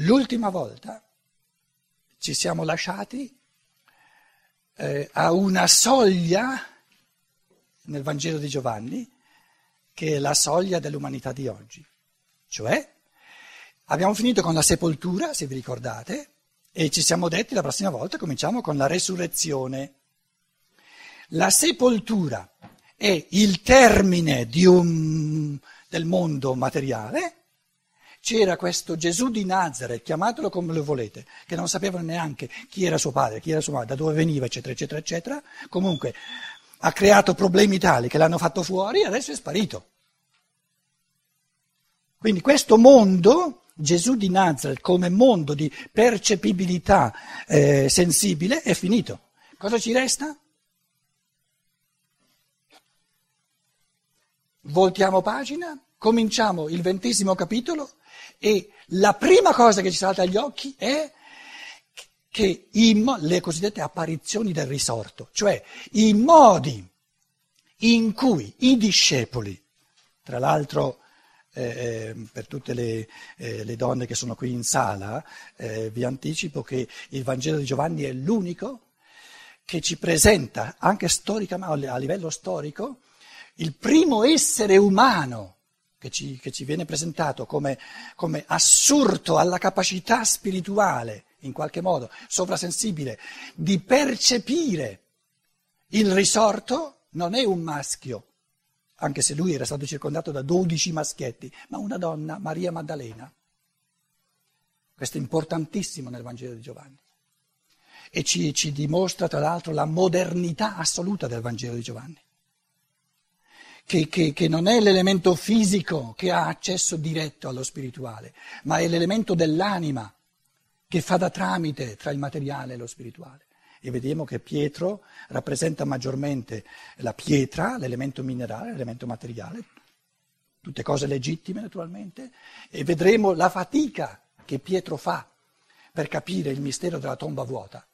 L'ultima volta ci siamo lasciati eh, a una soglia nel Vangelo di Giovanni, che è la soglia dell'umanità di oggi. Cioè, abbiamo finito con la sepoltura, se vi ricordate, e ci siamo detti la prossima volta cominciamo con la resurrezione. La sepoltura è il termine un, del mondo materiale. C'era questo Gesù di Nazareth, chiamatelo come lo volete, che non sapevano neanche chi era suo padre, chi era sua madre, da dove veniva, eccetera, eccetera, eccetera. Comunque ha creato problemi tali che l'hanno fatto fuori e adesso è sparito. Quindi questo mondo, Gesù di Nazareth come mondo di percepibilità eh, sensibile, è finito. Cosa ci resta? Voltiamo pagina, cominciamo il ventesimo capitolo e la prima cosa che ci salta agli occhi è che i, le cosiddette apparizioni del risorto, cioè i modi in cui i discepoli, tra l'altro eh, eh, per tutte le, eh, le, donne che sono qui in sala, eh, vi anticipo che il Vangelo di Giovanni è l'unico che ci presenta, anche a livello storico, il primo essere umano che ci, che ci viene presentato come, come assurto alla capacità spirituale, in qualche modo sovrasensibile, di percepire il risorto, non è un maschio, anche se lui era stato circondato da dodici maschietti, ma una donna, Maria Maddalena. Questo è importantissimo nel Vangelo di Giovanni. E ci, ci dimostra tra l'altro la modernità assoluta del Vangelo di Giovanni che, che, che non è l'elemento fisico che ha accesso diretto allo spirituale, ma è l'elemento dell'anima che fa da tramite tra il materiale e lo spirituale. E vediamo che Pietro rappresenta maggiormente la pietra, l'elemento minerale, l'elemento materiale, tutte cose legittime naturalmente, e vedremo la fatica che Pietro fa per capire il mistero della tomba vuota.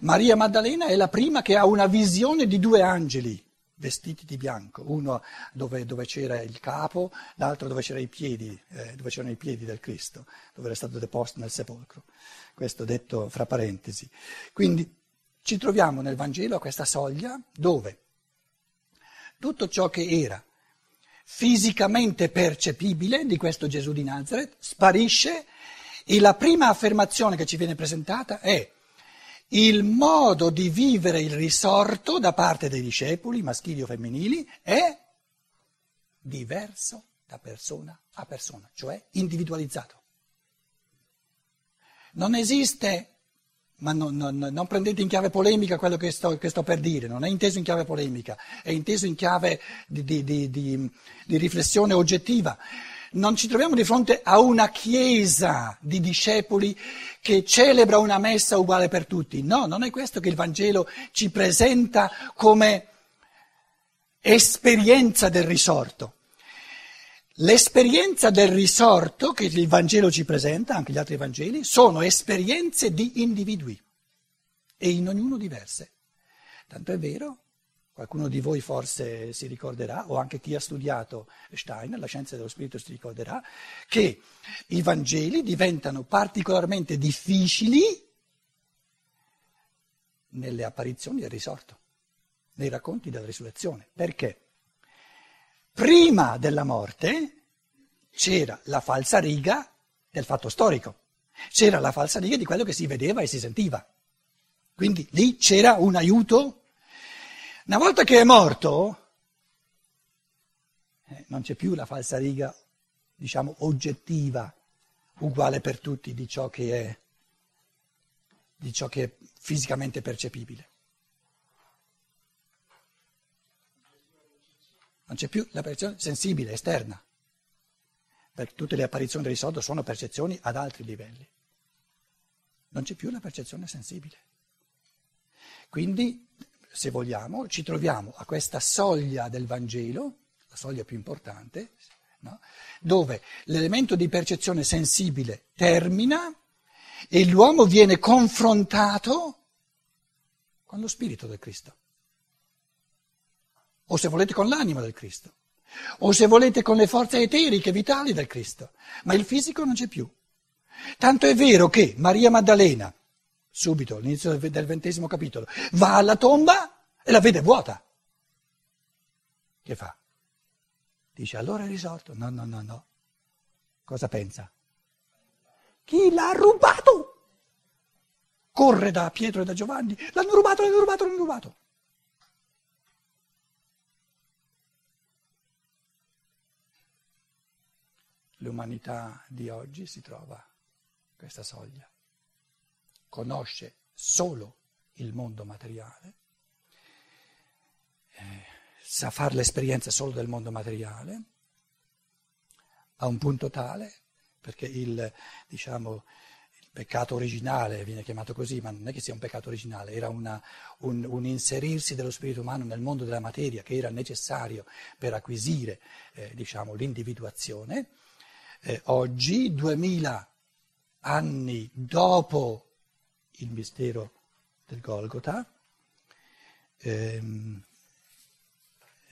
Maria Maddalena è la prima che ha una visione di due angeli vestiti di bianco, uno dove, dove, c'era il capo, l'altro dove c'erano i piedi, eh, dove c'erano i piedi del Cristo, dove era stato deposto nel sepolcro. Questo detto fra parentesi. Quindi ci troviamo nel Vangelo a questa soglia dove tutto ciò che era fisicamente percepibile di questo Gesù di Nazareth sparisce e la prima affermazione che ci viene presentata è il modo di vivere il risorto da parte dei discepoli, maschili o femminili, è diverso da persona a persona, cioè individualizzato. Non esiste, ma non, non, non prendete in chiave polemica quello che sto, che sto, per dire, non è inteso in chiave polemica, è inteso in chiave di, di, di, di riflessione oggettiva non ci troviamo di fronte a una chiesa di discepoli che celebra una messa uguale per tutti. No, non è questo che il Vangelo ci presenta come esperienza del risorto. L'esperienza del risorto che il Vangelo ci presenta, anche gli altri Vangeli, sono esperienze di individui e in ognuno diverse. Tanto è vero Qualcuno di voi forse si ricorderà, o anche chi ha studiato Steiner, la scienza dello spirito si ricorderà, che i Vangeli diventano particolarmente difficili nelle apparizioni del risorto, nei racconti della risurrezione. Perché? Prima della morte c'era la falsa riga del fatto storico, c'era la falsa riga di quello che si vedeva e si sentiva. Quindi lì c'era un aiuto una volta che è morto, eh, non c'è più la falsa riga, diciamo, oggettiva, uguale per tutti di ciò che è, di ciò che è fisicamente percepibile. Non c'è più la percezione sensibile, esterna, perché tutte le apparizioni del risorto sono percezioni ad altri livelli. Non c'è più la percezione sensibile. Quindi se vogliamo, ci troviamo a questa soglia del Vangelo, la soglia più importante, no? dove l'elemento di percezione sensibile termina e l'uomo viene confrontato con lo spirito del Cristo, o se volete con l'anima del Cristo, o se volete con le forze eteriche, vitali del Cristo, ma il fisico non c'è più. Tanto è vero che Maria Maddalena, subito all'inizio del ventesimo capitolo, va alla tomba e la vede vuota. Che fa? Dice allora è risorto. No, no, no, no. Cosa pensa? Chi l'ha rubato? Corre da Pietro e da Giovanni. L'hanno rubato, l'hanno rubato, l'hanno rubato. L'umanità di oggi si trova a questa soglia. Conosce solo il mondo materiale, eh, sa fare l'esperienza solo del mondo materiale, a un punto tale, perché il, diciamo, il peccato originale viene chiamato così, ma non è che sia un peccato originale, era una, un, un, inserirsi dello spirito umano nel mondo della materia che era necessario per acquisire eh, diciamo, l'individuazione. Eh, oggi, duemila anni dopo il mistero del Golgota, ehm,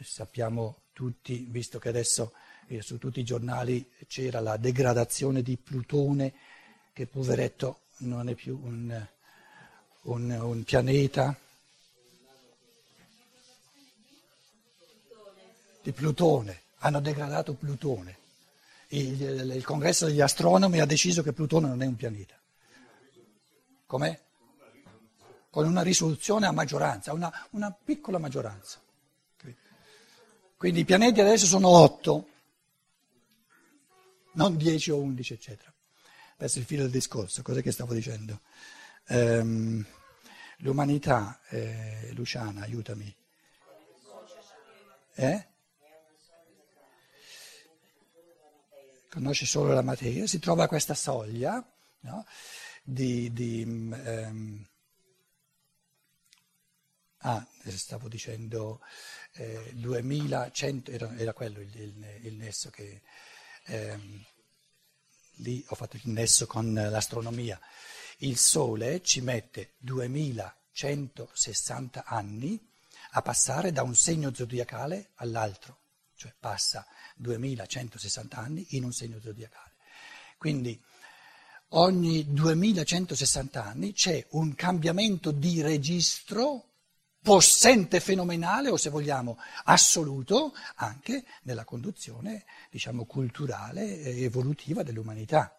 sappiamo tutti, visto che adesso eh, su tutti i giornali c'era la degradazione di Plutone, che poveretto non è più un, un, un pianeta. Di Plutone, hanno degradato Plutone il, il congresso degli astronomi ha deciso che Plutone non è un pianeta. Com'è? Con una risoluzione a maggioranza, una, una piccola maggioranza. Quindi i pianeti adesso sono otto, non dieci o undici, eccetera. Perso il filo del discorso, cos'è che stavo dicendo? Um, l'umanità, eh, Luciana, aiutami. Eh? conosce solo la materia, si trova a questa soglia no? Di... di um, ah, stavo dicendo eh, 2100, era, era quello il, il, il, nesso che... Um, lì ho fatto il nesso con l'astronomia. Il Sole ci mette 2160 anni a passare da un segno zodiacale all'altro, cioè passa 2160 anni in un segno zodiacale. Quindi ogni 2160 anni c'è un cambiamento di registro possente fenomenale o se vogliamo assoluto anche nella conduzione diciamo culturale e evolutiva dell'umanità.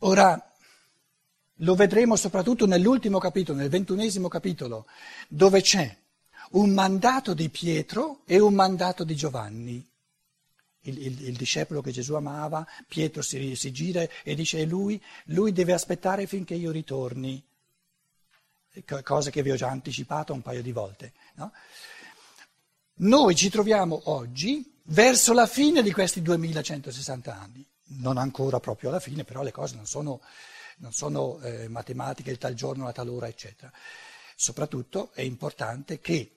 Ora lo vedremo soprattutto nell'ultimo capitolo, nel ventunesimo capitolo, dove c'è un mandato di Pietro e un mandato di Giovanni. Il, il, il discepolo che Gesù amava, Pietro si, si gira e dice lui, lui deve aspettare finché io ritorni, cosa che vi ho già anticipato un paio di volte. No? Noi ci troviamo oggi verso la fine di questi 2160 anni, non ancora proprio alla fine, però le cose non sono, non sono eh, matematiche, il tal giorno, la tal ora, eccetera. Soprattutto è importante che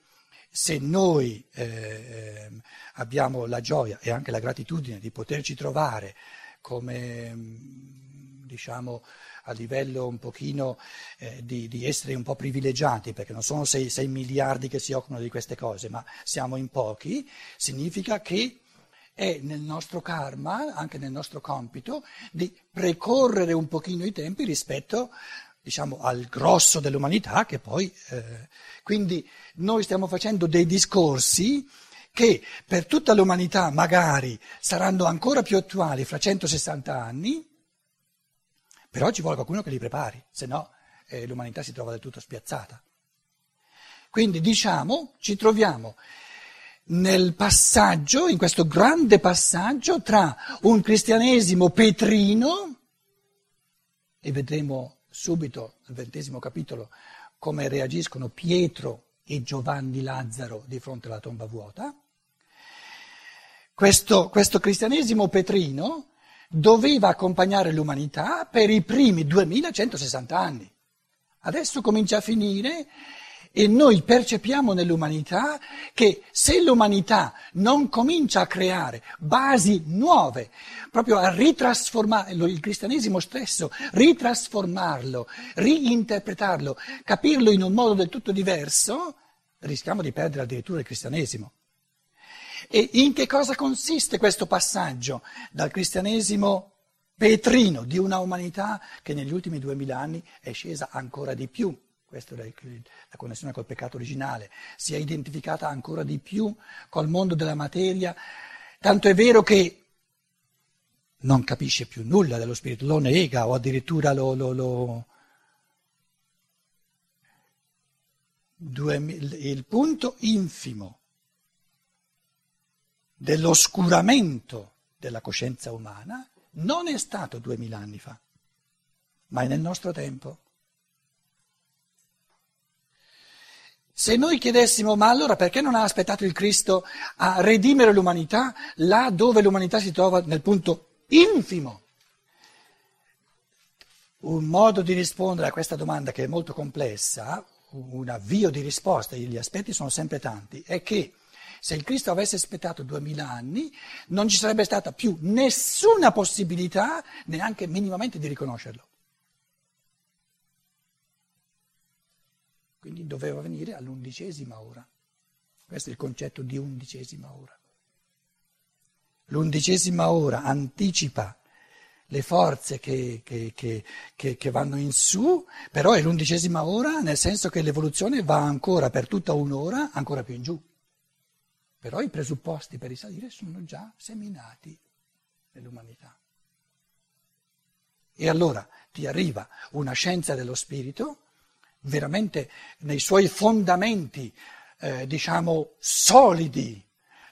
se noi eh, abbiamo la gioia e anche la gratitudine di poterci trovare come mm, diciamo a livello un pochino eh, di, di, essere un po' privilegiati, perché non sono 6, 6 miliardi che si occupano di queste cose, ma siamo in pochi, significa che è nel nostro karma, anche nel nostro compito, di precorrere un pochino i tempi rispetto diciamo, al grosso dell'umanità che poi... Eh, quindi noi stiamo facendo dei discorsi che per tutta l'umanità magari saranno ancora più attuali fra 160 anni, però ci vuole qualcuno che li prepari, se no eh, l'umanità si trova del tutto spiazzata. Quindi diciamo, ci troviamo nel passaggio, in questo grande passaggio tra un cristianesimo petrino, e vedremo subito nel ventesimo capitolo come reagiscono Pietro e Giovanni Lazzaro di fronte alla tomba vuota. Questo, questo cristianesimo petrino doveva accompagnare l'umanità per i primi 2160 anni. Adesso comincia a finire e noi percepiamo nell'umanità che se l'umanità non comincia a creare basi nuove, proprio a ritrasformarlo, il cristianesimo stesso, ritrasformarlo, reinterpretarlo, capirlo in un modo del tutto diverso, rischiamo di perdere addirittura il cristianesimo. E in che cosa consiste questo passaggio dal cristianesimo petrino di una umanità che negli ultimi duemila anni è scesa ancora di più. Questa è la connessione col peccato originale, si è identificata ancora di più col mondo della materia, tanto è vero che non capisce più nulla dello spirito, lo nega o addirittura lo, lo, lo il punto infimo dell'oscuramento della coscienza umana non è stato duemila anni fa, ma è nel nostro tempo. Se noi chiedessimo, ma allora perché non ha aspettato il Cristo a redimere l'umanità là dove l'umanità si trova nel punto infimo? Un modo di rispondere a questa domanda che è molto complessa, un avvio di risposta, gli aspetti sono sempre tanti, è che se il Cristo avesse aspettato duemila anni non ci sarebbe stata più nessuna possibilità neanche minimamente di riconoscerlo. Quindi doveva venire all'undicesima ora. Questo è il concetto di undicesima ora. L'undicesima ora anticipa le forze che, che, che, che, vanno in su, però è l'undicesima ora nel senso che l'evoluzione va ancora per tutta un'ora ancora più in giù. Però i presupposti per risalire sono già seminati nell'umanità. E allora ti arriva una scienza dello spirito veramente nei suoi fondamenti, eh, diciamo, solidi,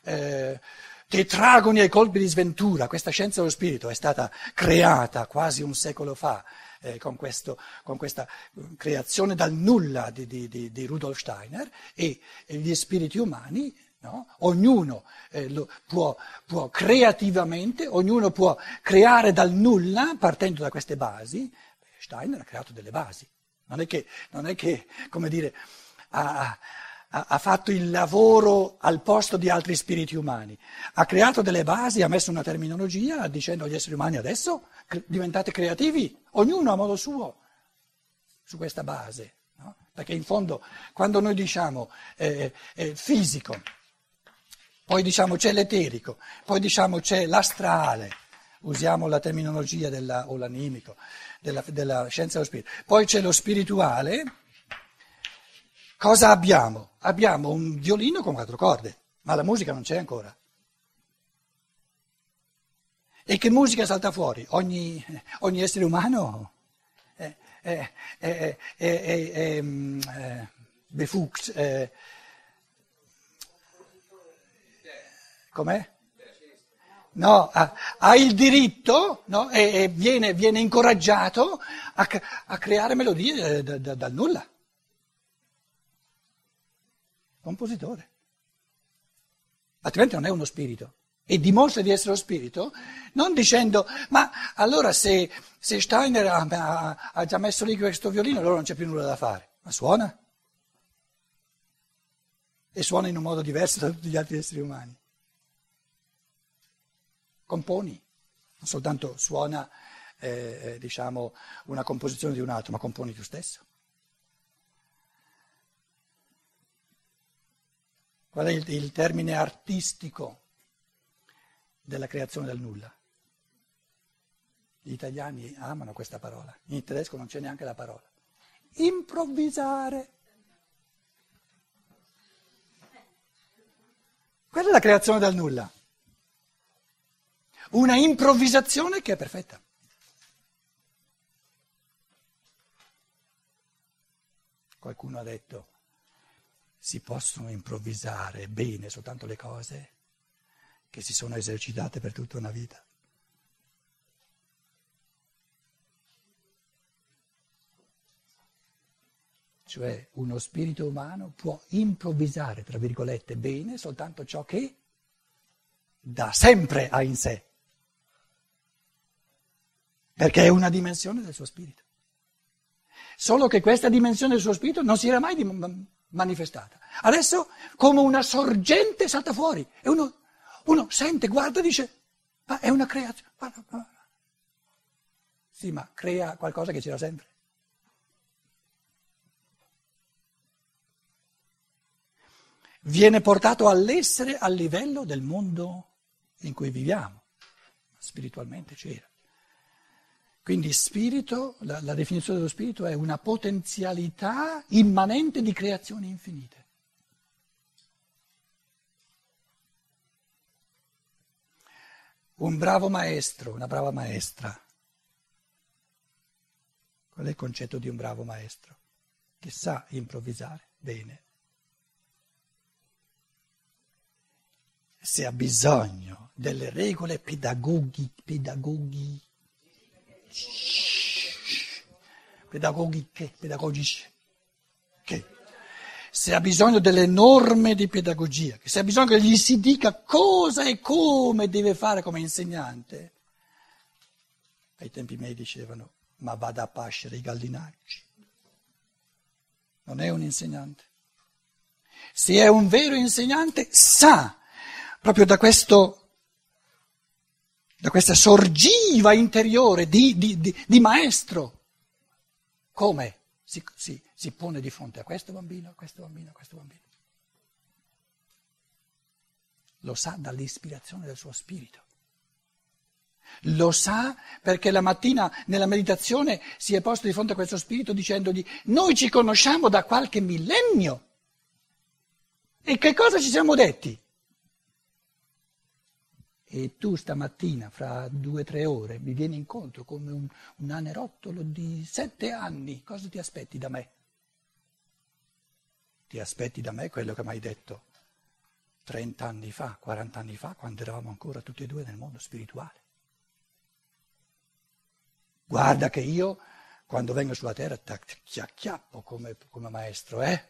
eh, tetragoni ai colpi di sventura. Questa scienza dello spirito è stata creata quasi un secolo fa. Eh, con, questo, con, questa creazione dal nulla di, di, di, di Rudolf Steiner e, gli spiriti umani No? Ognuno eh, può, può, creativamente, ognuno può creare dal nulla partendo da queste basi. Steiner ha creato delle basi. Non è che, non è che come dire, ha, ha, fatto il lavoro al posto di altri spiriti umani. Ha creato delle basi, ha messo una terminologia dicendo agli esseri umani adesso diventate creativi, ognuno a modo suo, su questa base. No? Perché in fondo quando noi diciamo eh, eh, fisico, poi diciamo c'è l'eterico, poi diciamo c'è l'astrale, usiamo la terminologia della, o l'animico, della, della scienza dello spirito. Poi c'è lo spirituale. Cosa abbiamo? Abbiamo un violino con quattro corde, ma la musica non c'è ancora. E che musica salta fuori? Ogni, ogni essere umano è, è, è, è befugt. Com'è? No, ha, ha, il diritto no, e, e viene, viene, incoraggiato a, a creare melodie da, da, dal nulla. Compositore. Altrimenti non è uno spirito. E dimostra di essere lo spirito non dicendo, ma allora se, se Steiner ha, ha, ha già messo lì questo violino, allora non c'è più nulla da fare. Ma suona. E suona in un modo diverso da tutti gli altri esseri umani componi, non soltanto suona eh, eh, diciamo, una composizione di un altro, ma componi tu stesso. Qual è il, il termine artistico della creazione del nulla? Gli italiani amano questa parola, in tedesco non c'è neanche la parola. Improvvisare. Quella è la creazione del nulla una improvvisazione che è perfetta. Qualcuno ha detto, si possono improvvisare bene soltanto le cose che si sono esercitate per tutta una vita. Cioè uno spirito umano può improvvisare, tra virgolette, bene soltanto ciò che da sempre ha in sé perché è una dimensione del suo spirito. Solo che questa dimensione del suo spirito non si era mai manifestata. Adesso come una sorgente salta fuori e uno, uno sente, guarda e dice, ma è una creazione. Sì, ma crea qualcosa che c'era sempre. Viene portato all'essere al livello del mondo in cui viviamo. Spiritualmente c'era. Quindi spirito, la, la definizione dello spirito è una potenzialità immanente di creazioni infinite. Un bravo maestro, una brava maestra. Qual è il concetto di un bravo maestro? Che sa improvvisare bene. Se ha bisogno delle regole pedagoghi, pedagoghi, pedagogiche, pedagogiche, che se ha bisogno delle norme di pedagogia, se ha bisogno che gli si dica cosa e come deve fare come insegnante, ai tempi miei dicevano, ma vada a pascere i gallinacci. Non è un insegnante. Se è un vero insegnante, sa proprio da questo da questa sorgiva interiore di, di, di, di maestro. Come si, si, si pone di fronte a questo bambino, a questo bambino, a questo bambino? Lo sa dall'ispirazione del suo spirito. Lo sa perché la mattina nella meditazione si è posto di fronte a questo spirito dicendogli noi ci conosciamo da qualche millennio. E che cosa ci siamo detti? E tu stamattina, fra due o tre ore, mi vieni incontro come un, un anerottolo di sette anni, cosa ti aspetti da me? Ti aspetti da me quello che mi hai detto 30 anni fa, 40 anni fa, quando eravamo ancora tutti e due nel mondo spirituale. Guarda che io, quando vengo sulla terra, ti acchiappo come, come maestro, eh?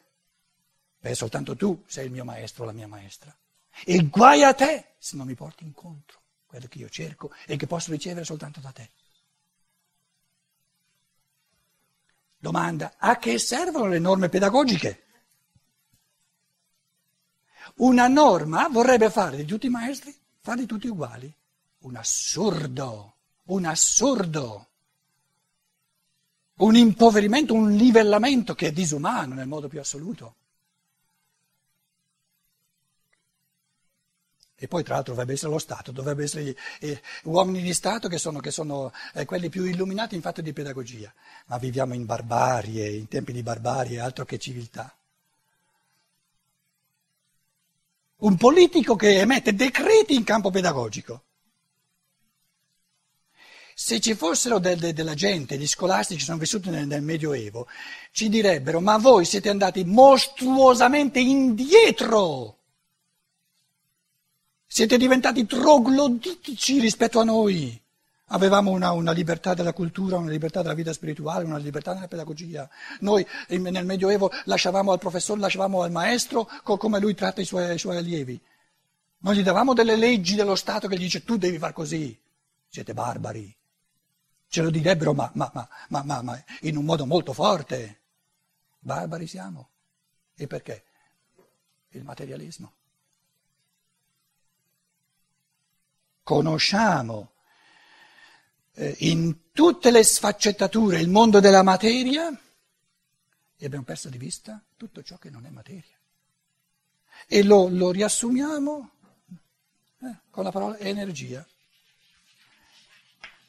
Beh, soltanto tu sei il mio maestro, la mia maestra. E guai a te se non mi porti incontro quello che io cerco e che posso ricevere soltanto da te. Domanda, a che servono le norme pedagogiche? Una norma vorrebbe fare di tutti i maestri, farli tutti uguali. Un assurdo, un assurdo, un impoverimento, un livellamento che è disumano nel modo più assoluto. E poi tra l'altro dovrebbe essere lo Stato, dovrebbe essere gli, eh, uomini di Stato che sono, che sono eh, quelli più illuminati in fatto di pedagogia. Ma viviamo in barbarie, in tempi di barbarie, altro che civiltà. Un politico che emette decreti in campo pedagogico. Se ci fossero de, de, della gente, gli scolastici sono vissuti nel, nel Medioevo, ci direbbero ma voi siete andati mostruosamente indietro siete diventati trogloditici rispetto a noi. Avevamo una, una, libertà della cultura, una libertà della vita spirituale, una libertà nella pedagogia. Noi nel Medioevo lasciavamo al professore, lasciavamo al maestro come lui tratta i suoi, i suoi allievi. Non gli davamo delle leggi dello Stato che gli dice tu devi far così. Siete barbari. Ce lo direbbero, ma, ma, ma, ma in un modo molto forte. Barbari siamo. E perché? Il materialismo. Conosciamo eh, in tutte le sfaccettature il mondo della materia e abbiamo perso di vista tutto ciò che non è materia. E lo, lo riassumiamo eh, con la parola energia.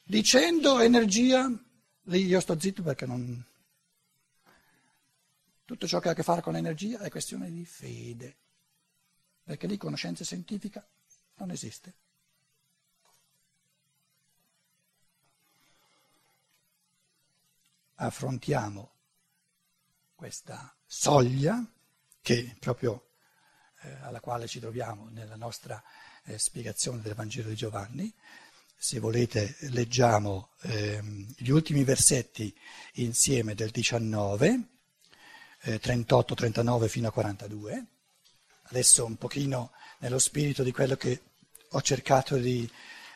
Dicendo energia, io sto zitto perché non... Tutto ciò che ha a che fare con l'energia è questione di fede, perché lì conoscenza scientifica non esiste. Affrontiamo questa soglia che proprio eh, alla quale ci troviamo nella nostra eh, spiegazione del Vangelo di Giovanni. Se volete leggiamo eh, gli ultimi versetti insieme del 19, 38, 39 fino a 42. Adesso un pochino nello spirito di quello che ho cercato di,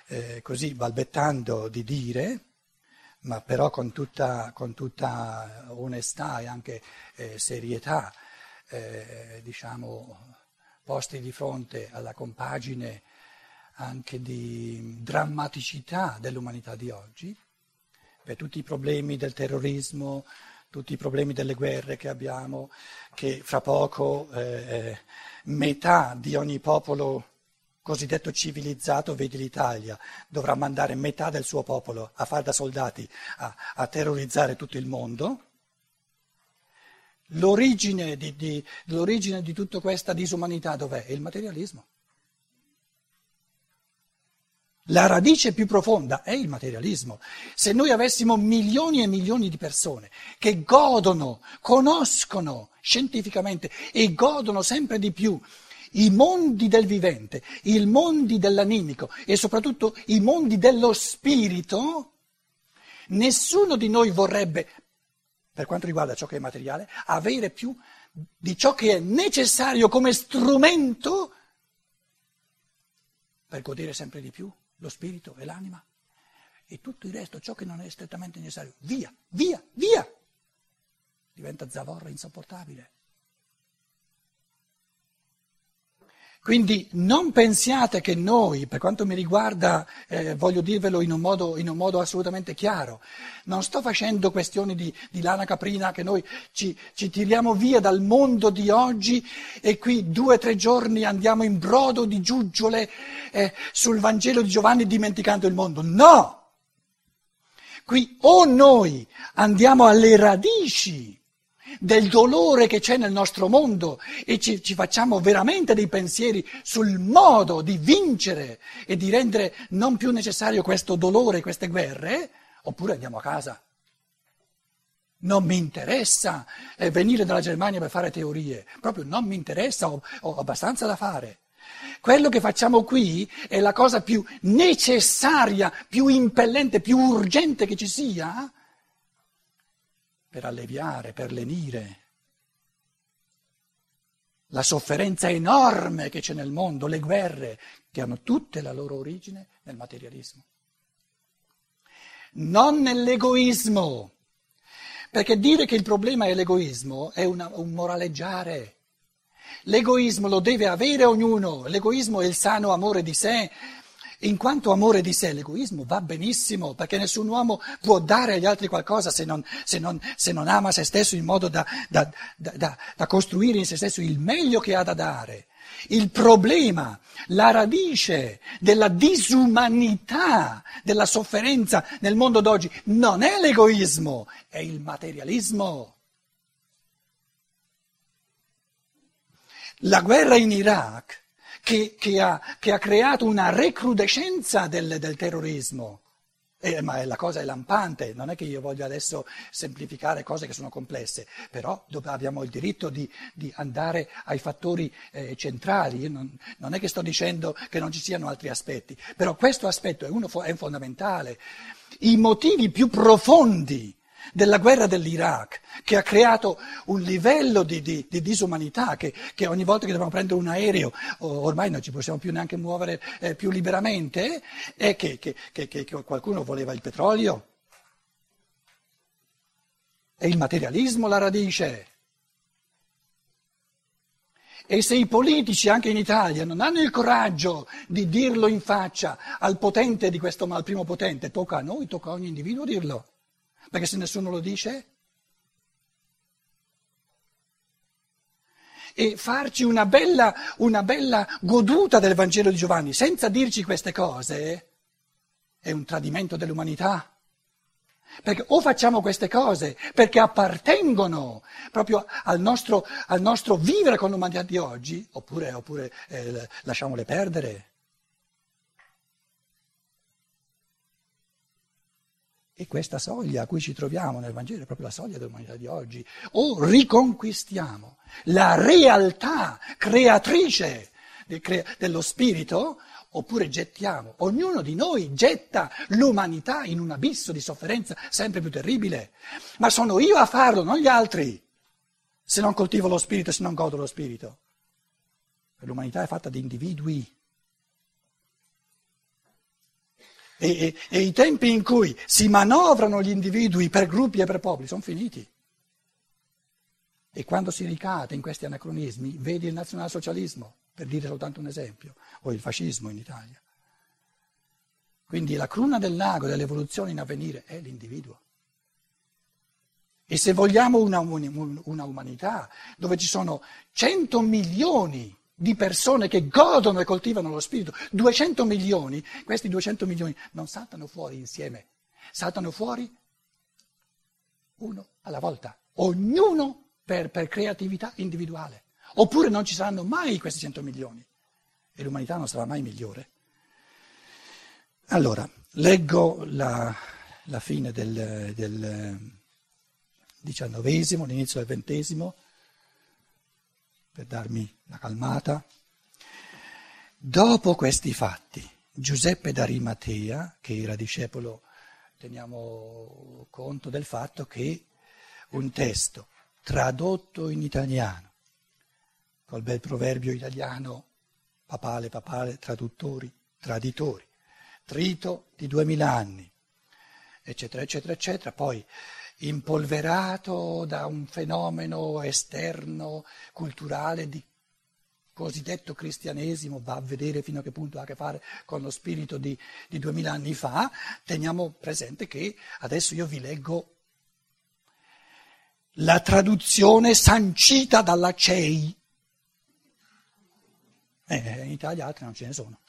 eh, così balbettando, di dire ma però con tutta, con tutta onestà e anche eh, serietà, eh, diciamo, posti di fronte alla compagine anche di drammaticità dell'umanità di oggi, per tutti i problemi del terrorismo, tutti i problemi delle guerre che abbiamo, che fra poco eh, metà di ogni popolo cosiddetto civilizzato, vedi l'Italia, dovrà mandare metà del suo popolo a fare da soldati a, a terrorizzare tutto il mondo. L'origine di, di, l'origine di tutta questa disumanità dov'è? Il materialismo. La radice più profonda è il materialismo. Se noi avessimo milioni e milioni di persone che godono, conoscono scientificamente e godono sempre di più i mondi del vivente, i mondi dell'animico e soprattutto i mondi dello spirito, nessuno di noi vorrebbe, per quanto riguarda ciò che è materiale, avere più di ciò che è necessario come strumento per godere sempre di più lo spirito e l'anima e tutto il resto, ciò che non è strettamente necessario, via, via, via, diventa zavorra insopportabile. Quindi non pensiate che noi, per quanto mi riguarda, eh, voglio dirvelo in un, modo, in un, modo, assolutamente chiaro, non sto facendo questioni di, di lana caprina che noi ci, ci, tiriamo via dal mondo di oggi e qui due o tre giorni andiamo in brodo di giuggiole eh, sul Vangelo di Giovanni dimenticando il mondo. No! Qui o noi andiamo alle radici del dolore che c'è nel nostro mondo e ci, ci, facciamo veramente dei pensieri sul modo di vincere e di rendere non più necessario questo dolore, queste guerre, oppure andiamo a casa. Non mi interessa eh, venire dalla Germania per fare teorie, proprio non mi interessa, ho, ho abbastanza da fare. Quello che facciamo qui è la cosa più necessaria, più impellente, più urgente che ci sia per alleviare, per lenire la sofferenza enorme che c'è nel mondo, le guerre, che hanno tutte la loro origine nel materialismo. Non nell'egoismo, perché dire che il problema è l'egoismo è una, un moraleggiare. L'egoismo lo deve avere ognuno, l'egoismo è il sano amore di sé, in quanto amore di sé, l'egoismo va benissimo, perché nessun uomo può dare agli altri qualcosa se non, se non, se non ama se stesso in modo da, da, da, da costruire in se stesso il meglio che ha da dare. Il problema, la radice della disumanità, della sofferenza nel mondo d'oggi non è l'egoismo, è il materialismo. La guerra in Iraq che, che, ha, che ha, creato una recrudescenza del, del terrorismo. Eh, ma la cosa è lampante, non è che io voglio adesso semplificare cose che sono complesse, però abbiamo il diritto di, di andare ai fattori eh, centrali. Non, non, è che sto dicendo che non ci siano altri aspetti, però questo aspetto è, uno, è fondamentale. I motivi più profondi della guerra dell'Iraq, che ha creato un livello di, di, di disumanità, che, che, ogni volta che dobbiamo prendere un aereo, ormai non ci possiamo più neanche muovere eh, più liberamente, è che, che, che qualcuno voleva il petrolio. È il materialismo la radice. E se i politici anche in Italia non hanno il coraggio di dirlo in faccia al potente di questo, al primo potente, tocca a noi, tocca a ogni individuo dirlo. Perché se nessuno lo dice? E farci una bella, una bella goduta del Vangelo di Giovanni senza dirci queste cose è un tradimento dell'umanità. Perché o facciamo queste cose perché appartengono proprio al nostro, al nostro vivere con l'umanità di oggi, oppure, oppure eh, lasciamole perdere. E questa soglia a cui ci troviamo nel Vangelo è proprio la soglia dell'umanità di oggi. O riconquistiamo la realtà creatrice dello spirito, oppure gettiamo, ognuno di noi getta l'umanità in un abisso di sofferenza sempre più terribile. Ma sono io a farlo, non gli altri, se non coltivo lo spirito, se non godo lo spirito. L'umanità è fatta di individui e, e, e i tempi in cui si manovrano gli individui per gruppi e per popoli sono finiti. E quando si ricade in questi anacronismi, vedi il nazionalsocialismo, per dire soltanto un esempio, o il fascismo in Italia. Quindi la cruna del lago dell'evoluzione in avvenire è l'individuo. E se vogliamo una, una, umanità dove ci sono 100 milioni di persone che godono e coltivano lo spirito. 200 milioni, questi 200 milioni non saltano fuori insieme, saltano fuori uno alla volta, ognuno per, per creatività individuale. Oppure non ci saranno mai questi 100 milioni e l'umanità non sarà mai migliore. Allora, leggo la, la fine del, XIX, l'inizio del XX, per darmi la calmata. Dopo questi fatti, Giuseppe d'Arimatea, che era discepolo, teniamo conto del fatto che un testo tradotto in italiano, col bel proverbio italiano, papale, papale, traduttori, traditori, trito di duemila anni, eccetera, eccetera, eccetera, poi impolverato da un fenomeno esterno, culturale, di cosiddetto cristianesimo, va a vedere fino a che punto ha a che fare con lo spirito di, di duemila anni fa, teniamo presente che adesso io vi leggo la traduzione sancita dalla CEI. Eh, in Italia altri non ce ne sono.